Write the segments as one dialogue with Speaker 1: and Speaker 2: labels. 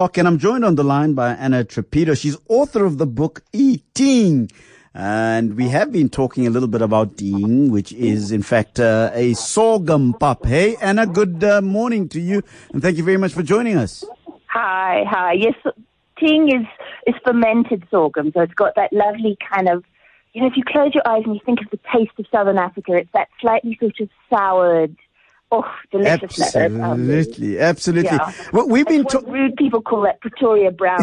Speaker 1: And I'm joined on the line by Anna Trapido. She's author of the book Eat-Ting. And we have been talking a little bit about ting, which is in fact uh, a sorghum pap. Hey, Anna, good uh, morning to you, and thank you very much for joining us.
Speaker 2: Hi, hi. Yes, ting is is fermented sorghum, so it's got that lovely kind of, you know, if you close your eyes and you think of the taste of Southern Africa, it's that slightly sort of soured Oh, delicious
Speaker 1: Absolutely, absolutely. Yeah. Well, we've been
Speaker 2: talking. Rude people call that Pretoria brown.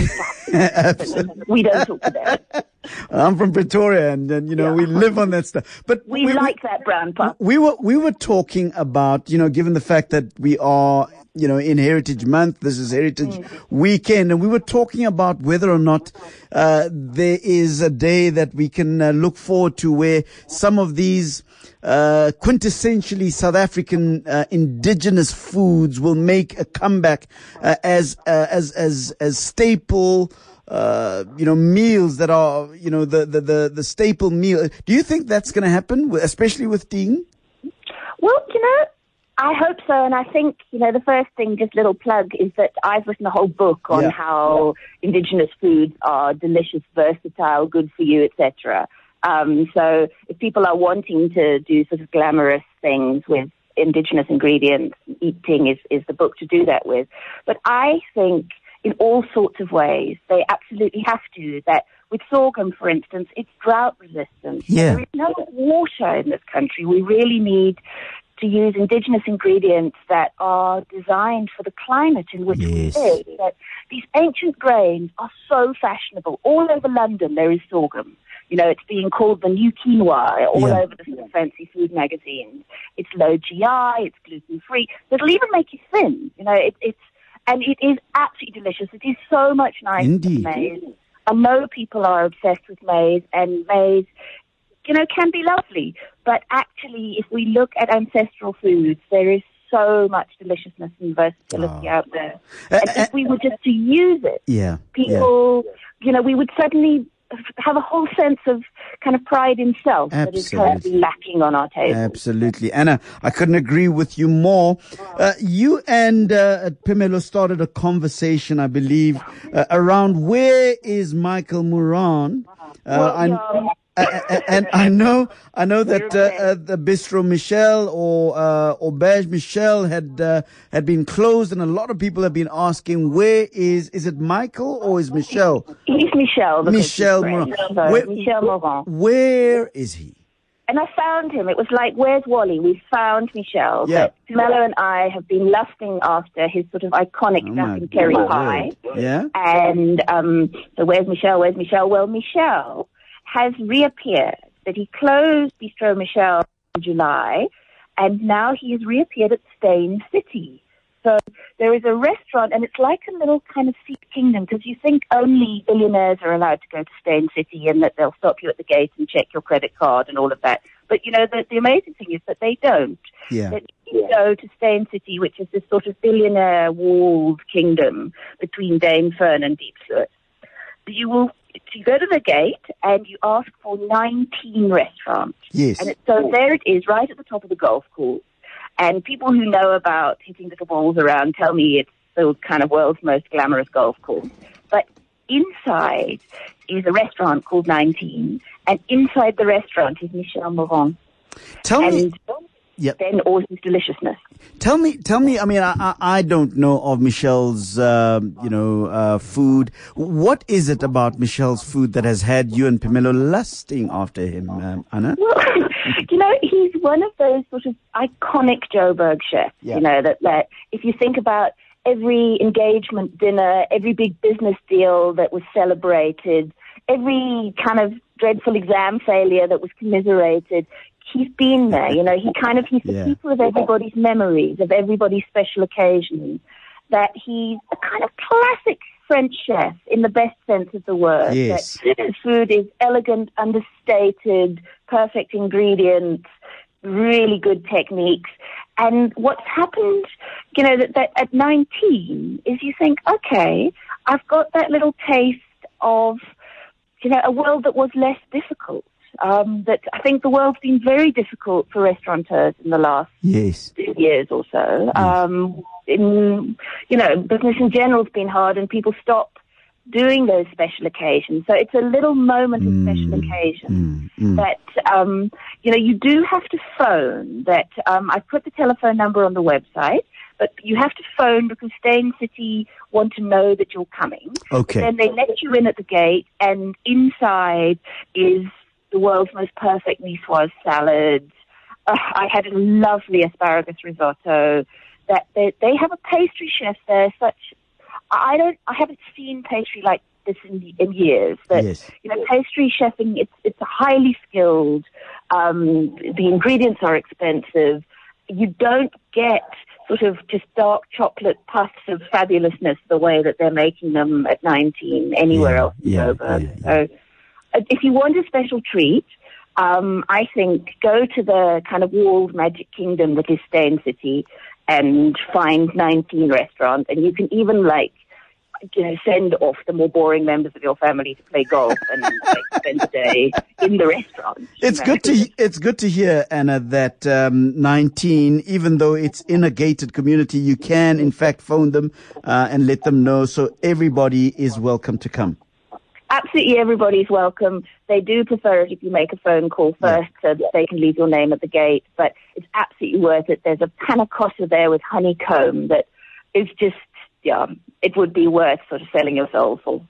Speaker 2: we don't talk about them.
Speaker 1: I'm from Pretoria, and, and you know yeah. we live on that stuff. But
Speaker 2: we, we like we, that brown puff.
Speaker 1: We were we were talking about you know given the fact that we are you know in Heritage Month, this is Heritage mm. Weekend, and we were talking about whether or not uh, there is a day that we can uh, look forward to where some of these uh, quintessentially South African uh, indigenous foods will make a comeback uh, as uh, as as as staple. Uh, you know, meals that are, you know, the, the, the, the staple meal. Do you think that's going to happen, especially with Ting?
Speaker 2: Well, you know, I hope so, and I think you know the first thing, just little plug, is that I've written a whole book on yeah. how yeah. indigenous foods are delicious, versatile, good for you, etc. Um, so if people are wanting to do sort of glamorous things with indigenous ingredients, Eat-Ting is, is the book to do that with. But I think in all sorts of ways they absolutely have to. That with sorghum, for instance, it's drought resistant.
Speaker 1: Yeah.
Speaker 2: There is no water in this country. We really need to use indigenous ingredients that are designed for the climate in which yes. we live. That these ancient grains are so fashionable. All over London there is sorghum. You know, it's being called the new quinoa all yeah. over the fancy food magazines. It's low GI, it's gluten free. It'll even make you thin. You know, it, it's and it is absolutely delicious. It is so much nicer
Speaker 1: Indeed.
Speaker 2: than maize. I know people are obsessed with maize, and maize, you know, can be lovely. But actually, if we look at ancestral foods, there is so much deliciousness and versatility oh. out there. Uh, and uh, if we were just to use it,
Speaker 1: yeah,
Speaker 2: people, yeah. you know, we would suddenly have a whole sense of kind of pride in self Absolutely. that is currently lacking on our table.
Speaker 1: Absolutely. Anna, I couldn't agree with you more. Uh, you and uh, Phemelo started a conversation, I believe, uh, around where is Michael Mourand?
Speaker 2: Uh, well,
Speaker 1: and I know, I know that uh, uh, the Bistro Michel or uh, Auberge Michel had uh, had been closed, and a lot of people have been asking, where is is it Michael or is Michel?
Speaker 2: He's Michel.
Speaker 1: Michel Mourand.
Speaker 2: Where, Michel Mourand.
Speaker 1: Where is he?
Speaker 2: And I found him. It was like, where's Wally? We found Michel.
Speaker 1: Yeah.
Speaker 2: Mello and I have been lusting after his sort of iconic oh duck and cherry pie.
Speaker 1: Yeah.
Speaker 2: And um, so where's Michel? Where's Michel? Well, Michel has reappeared. That he closed Bistro Michel in July, and now he has reappeared at Steyn City. So there is a restaurant, and it's like a little kind of seat kingdom because you think only billionaires are allowed to go to Steyn City and that they'll stop you at the gate and check your credit card and all of that. But you know, the, the amazing thing is that they don't.
Speaker 1: Yeah.
Speaker 2: That you go to Steyn City, which is this sort of billionaire walled kingdom between Dainfern and Deep Diepsloot. You will you go to the gate and you ask for 19 restaurants.
Speaker 1: Yes.
Speaker 2: And it, so there it is, right at the top of the golf course. And people who know about hitting little balls around tell me it's the kind of world's most glamorous golf course. But inside is a restaurant called 19, and inside the restaurant is Michel Mourand.
Speaker 1: Tell
Speaker 2: and
Speaker 1: me.
Speaker 2: Yep. Then all his deliciousness.
Speaker 1: Tell me, tell me. I mean, I, I don't know of Michel's, uh, you know, uh, food. What is it about Michel's food that has had you and Phemelo lusting after him, um, Anna?
Speaker 2: Well, you know, he's one of those sort of iconic Joburg chefs. Yeah. You know that that if you think about every engagement dinner, every big business deal that was celebrated, every kind of dreadful exam failure that was commiserated he's been there. You know, he kind of he's the yeah. keeper of everybody's memories, of everybody's special occasions. That he's a kind of classic French chef in the best sense of the word.
Speaker 1: Yes.
Speaker 2: That his food is elegant, understated, perfect ingredients, really good techniques. And what's happened, you know, that, that at 19 is you think, okay, I've got that little taste of, you know, a world that was less difficult um, that I think the world's been very difficult for restaurateurs in the last
Speaker 1: yes.
Speaker 2: years or so. Yes. Um, in, you know, business in general has been hard and people stop doing those special occasions. So it's a little moment of mm, special occasion mm, mm. that, um, you know, you do have to phone that, um, I put the telephone number on the website, but you have to phone because Steyn City want to know that you're coming.
Speaker 1: Okay.
Speaker 2: Then they let you in at the gate and inside is the world's most perfect niçoise salad. Uh, I had a lovely asparagus risotto. That they, they have a pastry chef there, such I don't. I haven't seen pastry like this in, in years. That
Speaker 1: yes.
Speaker 2: you know, pastry chefing. It's it's highly skilled. Um, the ingredients are expensive. You don't get sort of just dark chocolate puffs of fabulousness the way that they're making them at 19 anywhere
Speaker 1: yeah,
Speaker 2: else in
Speaker 1: yeah,
Speaker 2: Joburg.
Speaker 1: Yeah,
Speaker 2: so, uh, if you want a special treat, um, I think go to the kind of walled magic kingdom that is Steyn City and find 19 restaurants, and you can even like you know, send off the more boring members of your family to play golf and like, spend the day in the restaurant.
Speaker 1: It's know? good to it's good to hear Anna that um, 19, even though it's in a gated community, you can in fact phone them uh, and let them know, so everybody is welcome to come
Speaker 2: absolutely everybody's welcome. They do prefer it if you make a phone call first yeah. so that they can leave your name at the gate, but it's absolutely worth it. There's a panna cotta there with honeycomb that is just, yeah, it would be worth sort of selling your soul for.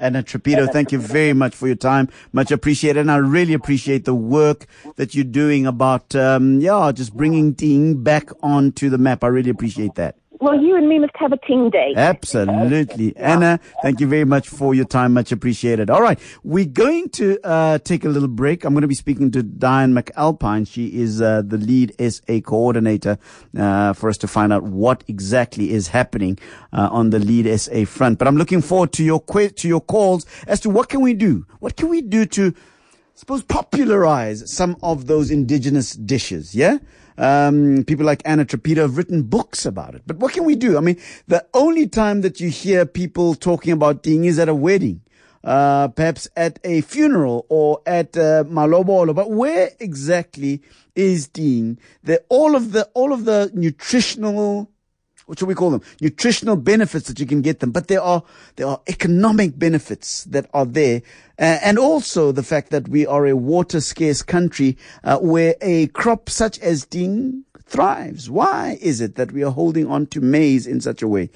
Speaker 1: Anna Trapido, thank you very much for your time. Much appreciated. And I really appreciate the work that you're doing about, um, yeah, just bringing Ting back onto the map. I really appreciate that.
Speaker 2: Well, you and me must have a ting day.
Speaker 1: Absolutely. Anna, thank you very much for your time. Much appreciated. All right. We're going to uh, take a little break. I'm going to be speaking to Diane McAlpine. She is uh, the lead SA coordinator uh, for us to find out what exactly is happening uh, on the lead SA front. But I'm looking forward to your que- to your calls as to what can we do? What can we do to suppose popularize some of those indigenous dishes? Yeah? Um, people like Anna Trapido have written books about it. But what can we do? I mean, the only time that you hear people talking about Ting is at a wedding. Uh, perhaps at a funeral or at uh, malobolo, but where exactly is Ting? The all of the all of the nutritional what should we call them? Nutritional benefits that you can get them, but there are there are economic benefits that are there, uh, and also the fact that we are a water scarce country uh, where a crop such as ting thrives. Why is it that we are holding on to maize in such a way?